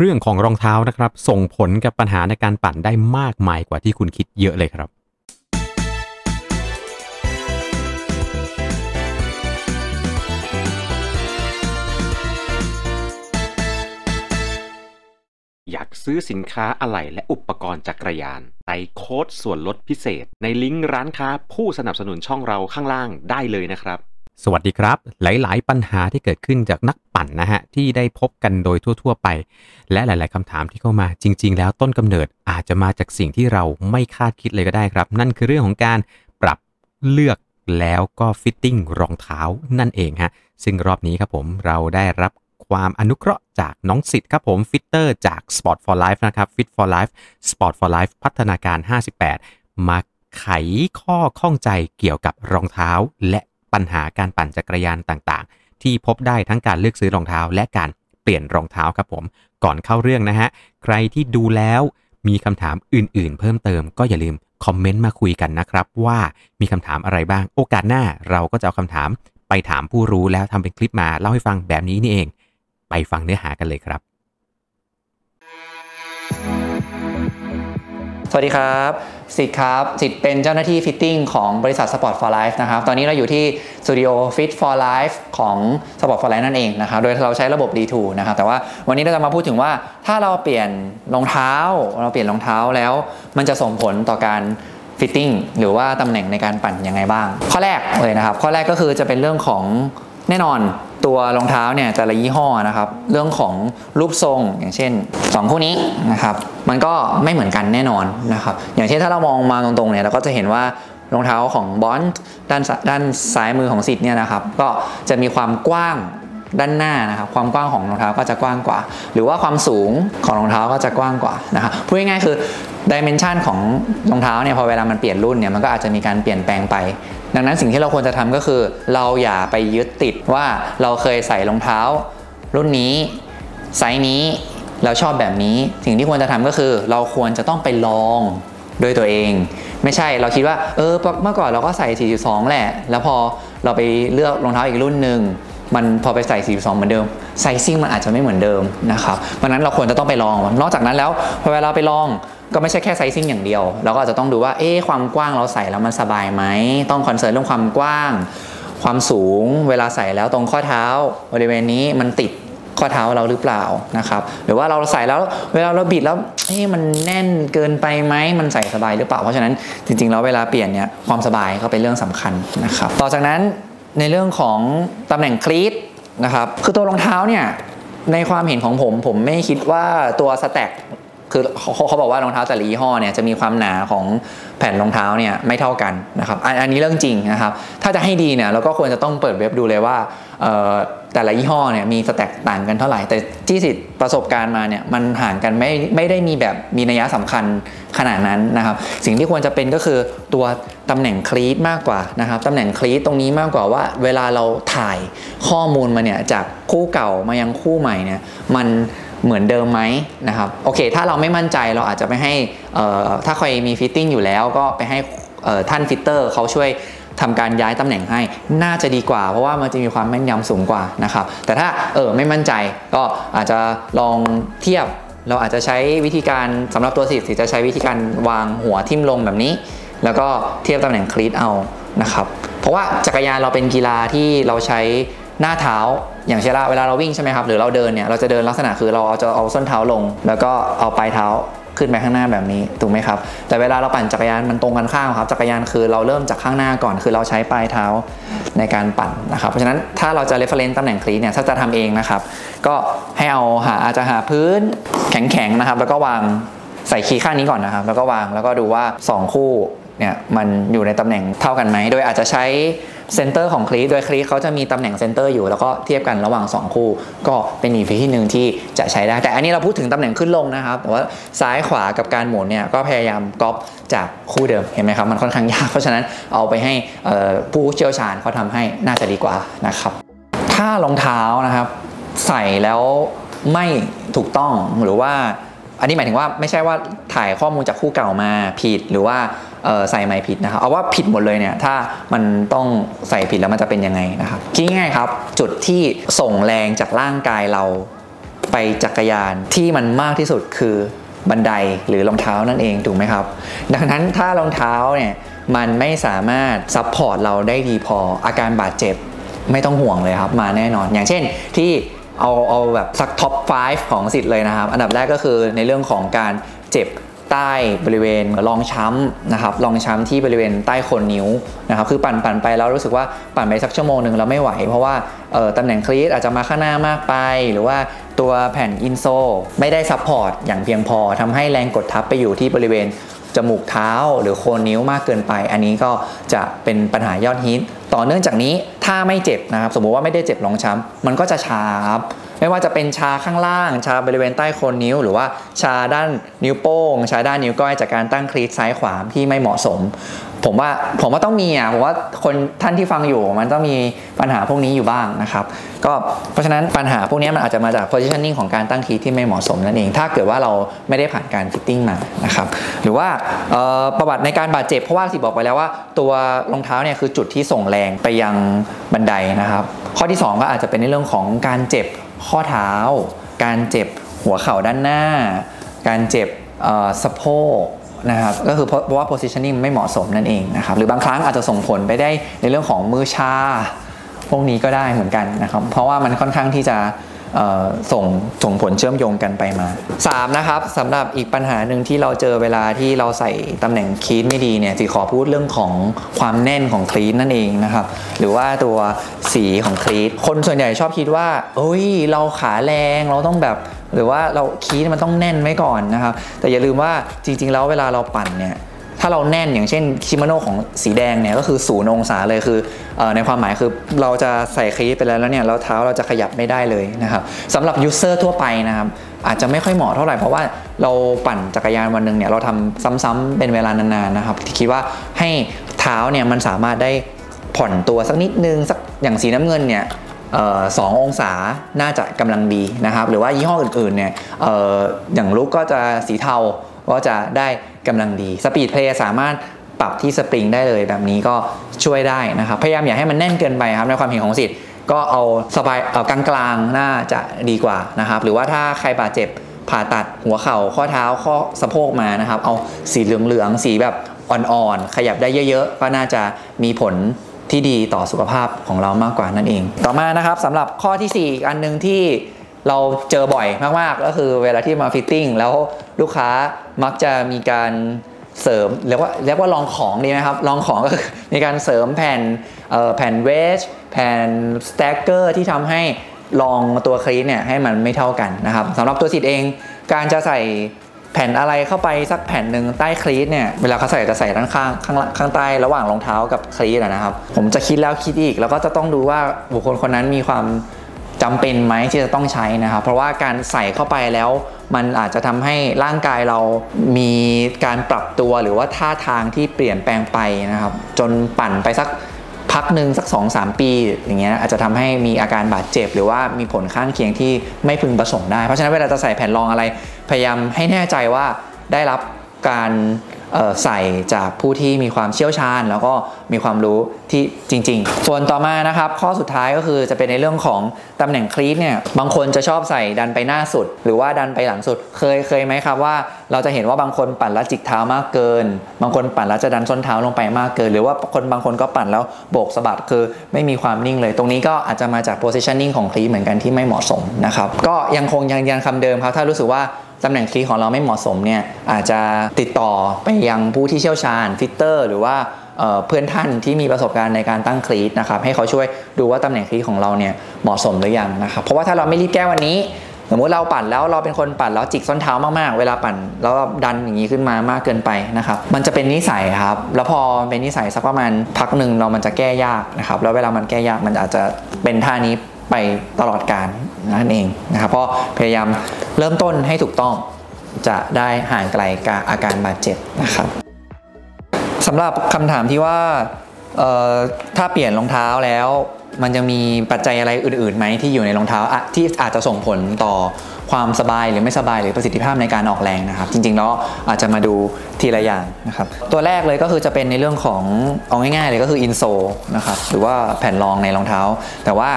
เรื่องของรองเท้านะครับ ส่งผลกับปัญหาในการปั่นได้มากมายกว่าที่คุณคิดเยอะเลยครับอยากซื้อสินค้าอะไหล่และอุปกรณ์จักรยานใส่โค้ดส่วนลดพิเศษ ในลิงก์ร้านค้าผู้สนับสนุนช่องเราข้างล่างได้เลยนะครับ สวัสดีครับ หลาย ๆ ปัญหาที่เกิดขึ้นจากนักปั่นนะฮะที่ได้พบกันโดยทั่ว ๆ ไป และหลาย ๆคำถามที่เข้ามาจริง ๆ แล้วต้นกำเนิดอาจจะมาจากสิ่งที่เราไม่คาดคิดเลยก็ได้ครับ นั่นคือเรื่องของการปรับเลือกแล้วก็ fitting รองเท้านั่นเองฮะซึ่งรอบนี้ครับผมเราได้รับความอนุเคราะห์จากน้องสิทธิ์ครับผม fitter จาก Sport for Life นะครับ Fit for Life Sport for Life พัฒนาการ 58 มาไขข้อข้องใจเกี่ยวกับรองเท้าและ ปัญหาการปั่นจักรยานต่างๆ ที่พบได้ทั้งการเลือกซื้อรองเท้า และการเปลี่ยนรองเท้าครับผมก่อนเข้าเรื่องนะฮะใครที่ดูแล้วมีคำถามอื่นๆ เพิ่มเติมก็อย่าลืมคอมเมนต์มาคุยกันนะครับว่ามีคำถามอะไรบ้าง โอกาสหน้าเราก็จะเอาคำถามไปถามผู้รู้แล้วทำเป็นคลิปมาเล่าให้ฟังแบบนี้นี่เอง ไปฟังเนื้อหากันเลยครับ วัสดีครับสิทธิ์ครับสิทธิ์เป็นเจ้าหน้าที่ fitting ของบริษัท Sport for Life นะครับ ตอนนี้เราอยู่ที่สตูดิโอ Fit for Life ของ Sport for Life นั่นเองนะครับ โดยเราใช้ระบบ D2 นะครับ แต่ว่าวันนี้เราจะมาพูดถึงว่าถ้าเราเปลี่ยนรองเท้า เราเปลี่ยนรองเท้าแล้ว มันจะส่งผลต่อการ fitting หรือว่าตำแหน่งในการปั่นยังไงบ้าง ข้อแรกเลยนะครับ ข้อแรกก็คือจะเป็นเรื่องของ แน่นอนตัวรองเท้าเนี่ยแต่ละยี่ห้อนะครับ เรื่องของรูปทรงอย่างเช่น2คู่นี้นะครับ มันก็ไม่เหมือนกันแน่นอนนะครับ อย่างเช่นถ้าเรามองมาตรงๆเนี่ยเราก็จะเห็นว่ารองเท้าของ Bont ด้านด้านซ้ายมือของสิทธิ์เนี่ยนะครับ ก็จะมีความกว้าง ด้านหน้านะครับความกว้างของรองเท้าก็จะกว้างกว่า หรือว่าความสูงของรองเท้าก็จะกว้างกว่านะครับพูดง่ายๆคือ dimension ของรองเท้าเนี่ยพอเวลามันเปลี่ยนรุ่นเนี่ยมันก็อาจจะมีการเปลี่ยนแปลงไป ดังนั้นสิ่งที่เราควรจะทำก็คือ เราอย่าไปยึดติดว่าเราเคยใส่รองเท้า รุ่นนี้ไซส์นี้เราชอบแบบนี้ สิ่งที่ควรจะทำก็คือ เราควรจะต้องไปลองด้วยตัวเอง ไม่ใช่เราคิดว่าเออเมื่อก่อนเราก็ใส่ 42 แหละ แล้วพอเราไปเลือกรองเท้าอีกรุ่นหนึ่ง มันพอไปใส่42เหมือนเดิมไซซิ่งมันอาจจะไม่เหมือนเดิมนะครับเพราะนั้นเราควรจะต้องไปลอง นอกจากนั้นแล้วพอเวลาไปลองก็ไม่ใช่แค่ไซซิ่งอย่างเดียว เราก็อาจจะต้องดูว่าเอ๊ความกว้างเราใส่แล้วมันสบายไหมต้องคอนเซิร์นเรื่องความกว้าง ความสูง เวลาใส่แล้วตรงข้อเท้าบริเวณนี้มันติดข้อเท้าเราหรือเปล่านะครับ หรือว่าเราใส่แล้วเวลาเราบิดแล้วเอ๊มันแน่นเกินไปไหมมันใส่สบายหรือเปล่า เพราะฉะนั้นจริงๆแล้วเวลาเปลี่ยนเนี่ยความสบายก็เป็นเรื่องสำคัญนะครับ ต่อจากนั้น ในเรื่องของตำแหน่งคลีตนะครับคือตัวรองเท้าเนี่ยในความเห็นของผมผมไม่คิดว่าตัวสแต็กคือเขาเขาบอกว่ารองเท้าแต่ละยี่ห้อเนี่ยจะมีความหนาของแผ่นรองเท้าเนี่ยไม่เท่ากันนะครับอันอันนี้เรื่องจริงนะครับ ถ้าจะให้ดีเนี่ยเราก็ควรจะต้องเปิดเว็บดูเลยว่า แต่ละยี่ห้อเนี่ยมี stack ต่างกันเท่าไหร่ แต่ที่สิทธิ์ประสบการณ์มาเนี่ยมันห่างกันไม่ไม่ได้มีแบบมีนัยสำคัญขนาดนั้นนะครับ สิ่งที่ควรจะเป็นก็คือตัวตำแหน่ง cleat มากกว่านะครับตำแหน่ง cleat ตรงนี้มากกว่าว่า เวลาเราถ่ายข้อมูลมาเนี่ยจากคู่เก่ามายังคู่ใหม่เนี่ยมันเหมือนเดิมไหมนะครับโอเค ถ้าเราไม่มั่นใจเราอาจจะไปให้ถ้าใครมี fitting อยู่แล้วก็ไปให้ท่าน fitter เขาช่วย ทำการย้ายตำแหน่งให้น่าจะดีกว่า เพราะว่ามันจะมีความแม่นยำสูงกว่านะครับแต่ถ้าเออไม่มั่นใจก็อาจจะลองเทียบ เราอาจจะใช้วิธีการสำหรับตัวสิทธิ์จะใช้วิธีการวางหัวทิ่มลงแบบนี้ แล้วก็เทียบตำแหน่งคลีตเอานะครับเพราะว่าจักรยานเราเป็นกีฬาที่เราใช้หน้าเท้าอย่างเช่นเวลาเราวิ่งใช่ไหมครับหรือเราเดินเนี่ยเราจะเดินลักษณะคือเราเอาจะเอาส้นเท้าลง แล้วก็เอาปลายเท้า ขึ้นไปข้างหน้าแบบนี้ถูกไหมครับแต่เวลาเราปั่นจักรยานมันตรงกันข้ามครับจักรยานคือเราเริ่มจากข้างหน้าก่อน คือเราใช้ปลายเท้าในการปั่นนะครับเพราะฉะนั้นถ้าเราจะ reference ตำแหน่ง cleat เนี่ยถ้าจะทำเองนะครับ ก็ให้เอาหาอาจจะหาพื้นแข็งๆนะครับ แล้วก็วางใส่คีย์ข้างนี้ก่อนนะครับ แล้วก็วางแล้วก็ดูว่า 2 คู่เนี่ยมันอยู่ในตำแหน่งเท่ากันไหมโดยอาจจะใช้ center ของ cleat โดย cleat เขาจะมีตำแหน่ง center อยู่ แล้วก็เทียบกันระหว่าง 2 คู่ ก็เป็นอีกวิธีหนึ่งที่จะใช้ได้ แต่อันนี้เราพูดถึงตำแหน่งขึ้นลงนะครับ แต่ว่าซ้ายขวากับการหมุนเนี่ยก็พยายามก๊อปจากคู่เดิมเห็นไหมครับมันค่อนข้างยากเพราะฉะนั้นเอาไปให้ผู้เชี่ยวชาญเขาทำให้น่าจะดีกว่านะครับถ้ารองเท้านะครับใส่แล้วไม่ถูกต้องหรือว่าอันนี้หมายถึงว่าไม่ใช่ว่าถ่ายข้อมูลจากคู่เก่ามาผิดหรือว่า ใส่ไม่ผิดนะครับเอาว่าผิดหมดเลยเนี่ยถ้ามันต้องใส่ผิดแล้วมันจะเป็นยังไงนะครับคิดง่ายครับ จุดที่ส่งแรงจากร่างกายเราไปจักรยานที่มันมากที่สุดคือบันไดหรือรองเท้านั่นเองถูกไหมครับ ดังนั้นถ้ารองเท้าเนี่ยมันไม่สามารถ support เราได้ดีพออาการบาดเจ็บไม่ต้องห่วงเลยครับ มาแน่นอน อย่างเช่นที่เอาเอาแบบสัก top 5 ของสิทธิ์เลยนะครับ อันดับแรกก็คือในเรื่องของการเจ็บ ใต้บริเวณรองช้ำนะครับรองช้ำที่บริเวณใต้โคนนิ้วนะครับคือปั่นปั่นไปแล้วรู้สึกว่าปั่นไปสักชั่วโมงหนึ่งแล้วไม่ไหว เพราะว่าตำแหน่ง cleat อาจจะมาข้างหน้ามากไป หรือว่าตัวแผ่น insole ไม่ได้ support อย่างเพียงพอทำให้แรงกดทับไปอยู่ที่บริเวณจมูกเท้าหรือโคนนิ้วมากเกินไป อันนี้ก็จะเป็นปัญหายอดฮิต ต่อเนื่องจากนี้ถ้าไม่เจ็บนะครับ สมมุติว่าไม่ได้เจ็บรองช้ำมันก็จะชาครับ ไม่ว่าจะเป็นชาข้างล่าง ชาบริเวณใต้โคนนิ้ว หรือว่าชาด้านนิ้วโป้ง ชาด้านนิ้วก้อยจากการตั้ง cleat ซ้ายขวาที่ไม่เหมาะสม ผมว่าผมว่าต้องมีอะผมว่าคนท่านที่ฟังอยู่มันต้องมีปัญหาพวกนี้อยู่บ้างนะครับ ก็เพราะฉะนั้นปัญหาพวกนี้มันอาจจะมาจาก positioning ของการตั้งคีย์ที่ไม่เหมาะสมนั่นเอง ถ้าเกิดว่าเราไม่ได้ผ่านการฟิตติ้งมานะครับหรือว่าประวัติในการบาดเจ็บเพราะว่าสิบอกไปแล้วว่า ตัวรองเท้าเนี่ยคือจุดที่ส่งแรงไปยังบันไดนะครับข้อที่ 2 ก็อาจจะเป็นในเรื่องของการเจ็บ ข้อเท้า การเจ็บหัวเข่าด้านหน้า การเจ็บสะโพกนะครับก็คือเพราะว่า positioning ไม่เหมาะสมนั่นเองนะครับหรือบางครั้งอาจจะส่งผลไปได้ในเรื่องของมือชา พวกนี้ก็ได้เหมือนกันนะครับ เพราะว่ามันค่อนข้างที่จะ ส่งส่งผลเชื่อมโยงกันไปมา 3 นะครับสำหรับอีกปัญหาหนึ่งที่เราเจอเวลาที่เราใส่ตำแหน่งคีนไม่ดีเนี่ยจีขอพูดเรื่องของความแน่นของคลีนนั่นเองนะครับ หรือว่าตัวสีของคลีนคนส่วนใหญ่ชอบคิดว่าเอ้ย เราขาแรงเราต้องแบบหรือว่าเราคีย์มันต้องแน่นไว้ก่อนนะครับ แต่อย่าลืมว่าจริง ๆ แล้วเวลาเราปั่นเนี่ย ถ้าเราแน่นอย่างเช่น Shimano ของสีแดงเนี่ยก็คือศูนย์องศาเลยคืออในความหมายคือเราจะใส่คีย์ไปแล้วแล้วเนี่ยแล้วเท้าเราจะขยับไม่ได้เลยนะครับสำหรับ user ทั่วไปนะครับอาจจะไม่ค่อยเหมาะเท่าไหร่เพราะว่าเราปั่นจักรยานวันหนึ่งเนี่ยเราทำซ้ำๆเป็นเวลานานๆนะครับคิดว่าให้เท้าเนี่ยมันสามารถได้ผ่อนตัวสักนิดนึงสักอย่างสีน้ำเงินเนี่ยสององศาน่าจะกำลังดีนะครับหรือว่ายี่ห้ออื่นๆเนี่ยอออย่าง Look ก็จะสีเทาก็จะได้ กำลังดี Speedplay สามารถปรับที่สปริงได้เลยแบบนี้ก็ช่วยได้นะครับพยายามอย่าให้มันแน่นเกินไปครับในความเห็นของสิทธิ์ก็เอาสบายเอากลางๆน่าจะดีกว่านะครับ หรือว่าถ้าใครบาดเจ็บผ่าตัดหัวเข่าข้อเท้าข้อสะโพกมานะครับ เอาสีเหลืองๆสีแบบอ่อนๆ ขยับได้เยอะๆ ก็น่าจะมีผลที่ดีต่อสุขภาพของเรามากกว่านั่นเอง ต่อมานะครับสำหรับข้อที่ 4 อีกอันหนึ่งที่ เราเจอบ่อยมากๆ ก็คือเวลาที่มา fitting แล้วลูกค้ามักจะมีการเสริมเรียกว่าเรียกว่าลองของดีไหมครับลองของก็คือมีการเสริมแผ่นแผ่น wedge แผ่น stacker ที่ทำให้รองตัว cleat เนี่ยให้มันไม่เท่ากันนะครับสำหรับตัวสิทธิ์เอง การจะใส่แผ่นอะไรเข้าไปสักแผ่นหนึ่งใต้คลีทเนี่ยเวลาเขาใส่จะใส่ด้านข้างข้างข้างใต้ระหว่างรองเท้ากับคลีทอะนะครับ ผมจะคิดแล้วคิดอีก แล้วก็จะต้องดูว่าบุคคลคนนั้นมีความ จำเป็นไหมที่จะต้องใช้นะครับ เพราะว่าการใส่เข้าไปแล้วมันอาจจะทำให้ร่างกายเรามีการปรับตัวหรือว่าท่าทางที่เปลี่ยนแปลงไปนะครับ จนปั่นไปสักพักหนึ่งสัก 2-3 ปี อย่างเงี้ยอาจจะทำให้มีอาการบาดเจ็บ หรือว่ามีผลข้างเคียงที่ไม่พึงประสงค์ได้ เพราะฉะนั้นเวลาจะใส่แผ่นรองอะไร พยายามให้แน่ใจว่าได้รับการ ใส่จากผู้ที่มีความเชี่ยวชาญ แล้วก็มีความรู้ที่จริง ๆ ส่วนต่อมานะครับ ข้อสุดท้ายก็คือจะเป็นในเรื่องของตำแหน่งคลีทเนี่ยบางคนจะชอบใส่ดันไปหน้าสุด หรือว่าดันไปหลังสุดเคยเคยไหมครับว่า เราจะเห็นว่าบางคนปั่นแล้วจิกเท้ามากเกิน บางคนปั่นแล้วจะดันส้นเท้าลงไปมากเกิน หรือว่าคนบางคนก็ปั่นแล้วโบกสะบัดคือไม่มีความนิ่งเลย ตรงนี้ก็อาจจะมาจาก positioning ของคลีทเหมือนกันที่ไม่เหมาะสมนะครับก็ยังคงยังยันคำเดิมครับถ้ารู้สึกว่า ตำแหน่งคลีของเราไม่เหมาะสมเนี่ยอาจจะติดต่อไปยังผู้ที่เชี่ยวชาญฟิตเตอร์หรือว่าเพื่อนท่านที่มีประสบการณ์ในการตั้งคลีตนะครับให้เขาช่วยดูว่าตำแหน่งคลีของเราเนี่ยเหมาะสมหรือยังนะครับเพราะว่าถ้าเราไม่รีบแก้วันนี้สมมติเราปั่นแล้วเราเป็นคนปั่นแล้วจิกส้นเท้ามากๆ เวลาปั่นแล้วดันอย่างนี้ขึ้นมามากเกินไปนะครับมันจะเป็นนิสัยครับแล้วพอเป็นนิสัยสักประมาณพักหนึ่งเรามันจะแก้ยากนะครับแล้วเวลามันแก้ยากมันอาจจะเป็นท่านี้ไปตลอดการ นั่นเองนะครับเพราะพยายามเริ่มต้นให้ถูกต้องจะได้ห่างไกลกับอาการบาดเจ็บนะครับสำหรับคำถามที่ว่าถ้าเปลี่ยนรองเท้าแล้ว มันจะมีปัจจัยอะไรอื่นๆไหมที่อยู่ในรองเท้าที่อาจจะส่งผลต่อ ความสบายหรือไม่สบายหรือประสิทธิภาพในการออกแรงนะครับ จริงๆแล้วอาจจะมาดูทีละอย่างนะครับตัวแรกเลยก็คือจะเป็นในเรื่องของเอาง่ายๆเลยก็คือ insole นะครับหรือว่าแผ่นรองในรองเท้า แต่ว่า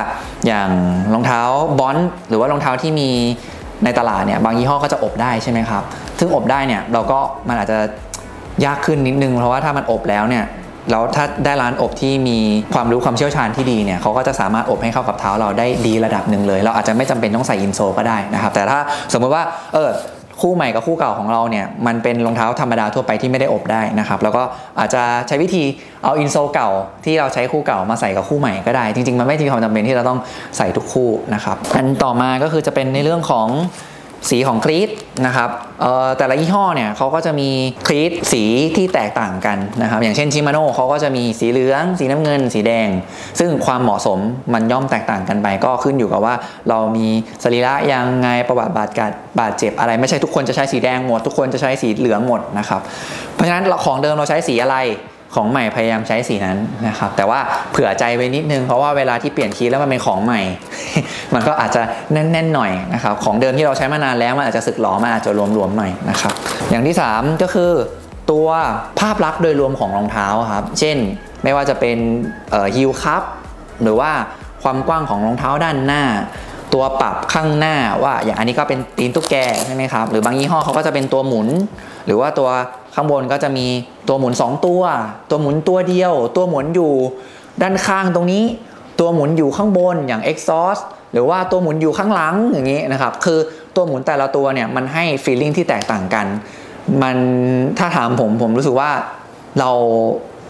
อย่างรองเท้า Bont หรือว่ารองเท้าที่มีในตลาดเนี่ยบางยี่ห้อก็จะอบได้ใช่ไหมครับ ซึ่งอบได้เนี่ยเราก็มันอาจจะยากขึ้นนิดนึงเพราะว่าถ้ามันอบแล้วเนี่ย แล้วถ้าได้ร้านอบที่มีความรู้ความเชี่ยวชาญที่ดีเนี่ยเขาก็จะสามารถอบให้เข้ากับเท้าเราได้ดีระดับหนึ่งเลย เราอาจจะไม่จำเป็นต้องใส่ insole ก็ได้นะครับ แต่ถ้าสมมติว่าเออคู่ใหม่กับคู่เก่าของเราเนี่ยมันเป็นรองเท้าธรรมดาทั่วไปที่ไม่ได้อบได้นะครับแล้วก็อาจจะใช้วิธีเอาอินโซเก่าที่เราใช้คู่เก่ามาใส่กับคู่ใหม่ก็ได้ จริง ๆ มันไม่มีความจำเป็นที่เราต้องใส่ทุกคู่นะครับอันต่อมาก็คือจะเป็นในเรื่องของ สีของคลีตนะครับแต่ละยี่ห้อเนี่ยเขาก็จะมีคลีตสีที่แตกต่างกันนะครับ อย่างเช่นชิมาโน่เขาก็จะมีสีเหลือง สีน้ำเงิน สีแดง ซึ่งความเหมาะสมมันย่อมแตกต่างกันไป ก็ขึ้นอยู่กับว่า เรามีสรีระยังไงประวัติบาดกัดบาดเจ็บอะไรไม่ใช่ทุกคนจะใช้สีแดงหมด ทุกคนจะใช้สีเหลืองหมดนะครับ เพราะฉะนั้นเราของเดิมเราใช้สีอะไร ของใหม่พยายามใช้สีนั้นนะครับแต่ว่าเผื่อใจไว้นิดนึงเพราะว่าเวลาที่เปลี่ยนคีย์แล้วมันเป็นของใหม่ มันก็อาจจะแน่นๆหน่อยนะครับของเดิมที่เราใช้มานานแล้วมันอาจจะสึกหลอมันอาจจะรวมๆหน่อยนะครับอย่างที่ 3 ก็คือตัวภาพลักษณ์โดยรวมของรองเท้าครับเช่นไม่ว่าจะเป็นฮิลคัพหรือว่าความกว้างของรองเท้าด้านหน้า ตัวปรับข้างหน้าว่าอย่างอันนี้ก็เป็นตีนตุ๊กแกใช่ไหมครับหรือบางยี่ห้อเขาก็จะเป็นตัวหมุน หรือว่าตัว ข้างบนก็จะมีตัวหมุน 2 ตัว ตัวหมุนตัวเดียว ตัวหมุนอยู่ด้านข้างตรงนี้ ตัวหมุนอยู่ข้างบนอย่าง exhaust หรือว่าตัวหมุนอยู่ข้างหลังอย่างนี้นะครับ คือตัวหมุนแต่ละตัวเนี่ยมันให้ feeling ที่แตกต่างกัน มันถ้าถามผมผมรู้สึกว่าเรา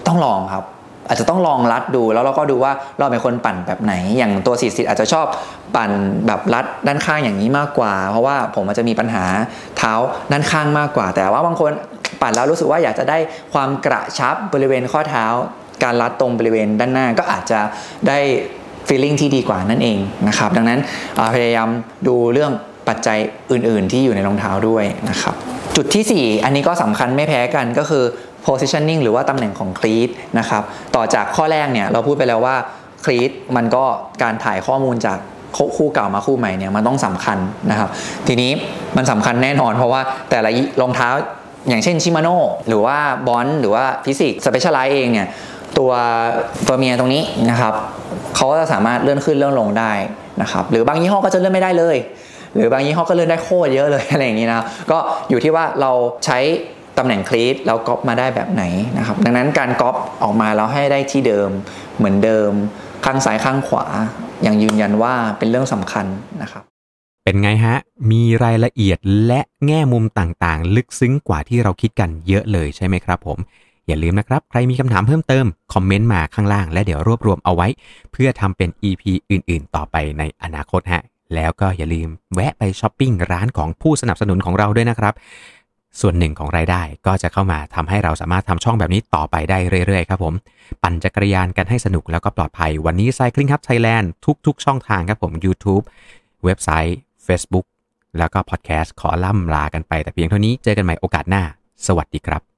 ต้องลองครับ อาจจะต้องลองรัดดูแล้วเราก็ดูว่าเราเป็นคนปั่นแบบไหน อย่างตัวสีสิทธิ์อาจจะชอบปั่นแบบรัดด้านข้างอย่างนี้มากกว่า เพราะว่าผมอาจจะมีปัญหาเท้าด้านข้างมากกว่า แต่ว่าบางคน ปั่นแล้วรู้สึกว่าอยากจะได้ความกระชับบริเวณข้อเท้า การรัดตรงบริเวณด้านหน้าก็อาจจะได้ฟีลลิ่งที่ดีกว่านั่นเองนะครับดังนั้นพยายามดูเรื่องปัจจัยอื่น ๆ ที่อยู่ในรองเท้าด้วยนะครับจุดที่ 4 อันนี้ก็สำคัญไม่แพ้กันก็คือ positioning หรือว่าตำแหน่งของ cleat นะครับต่อจากข้อแรกเนี่ยเราพูดไปแล้วว่า cleat มันก็การถ่ายข้อมูลจากคู่เก่ามาคู่ใหม่เนี่ยมันต้องสำคัญนะครับ ทีนี้มันสำคัญแน่นอนเพราะว่าแต่ละรองเท้า อย่างเช่น Shimano หรือว่า Bont หรือว่า Fizik Specialized เองเนี่ยตัวตัวเมียตรงนี้นะครับเขาก็จะสามารถเลื่อนขึ้นเลื่อนลงได้นะครับหรือบางยี่ห้อก็จะเลื่อนไม่ได้เลย หรือบางยี่ห้อก็เลื่อนได้โคตรเยอะเลยอะไรอย่างนี้นะก็อยู่ที่ว่าเราใช้ตำแหน่งคลีตแล้วก๊อปมาได้แบบไหนนะครับดังนั้นการก๊อปออกมาแล้วให้ได้ที่เดิมเหมือนเดิมข้างซ้ายข้างขวายังยืนยันว่าเป็นเรื่องสำคัญนะครับ เป็นไงฮะ มีรายละเอียดและแง่มุมต่างๆ ลึกซึ้งกว่าที่เราคิดกันเยอะเลยใช่ไหมครับผม อย่าลืมนะครับ ใครมีคำถามเพิ่มเติม คอมเมนต์มาข้างล่าง และเดี๋ยวรวบรวมเอาไว้ เพื่อทำเป็น EP อื่นๆ ต่อไปในอนาคตฮะ แล้วก็อย่าลืมแวะไปช้อปปิ้งร้านของผู้สนับสนุนของเราด้วยนะครับ ส่วนหนึ่งของรายได้ก็จะเข้ามาทำให้เราสามารถทำช่องแบบนี้ต่อไปได้เรื่อยๆครับผม ปั่นจักรยานกันให้สนุกแล้วก็ปลอดภัย วันนี้ Cycling Hub Thailand ทุก ๆ ช่องทางครับผม YouTube เว็บไซต์ Facebook แล้วก็พอดแคสต์ขอล่ำลากันไปแต่เพียงเท่านี้เจอกันใหม่โอกาสหน้า สวัสดีครับ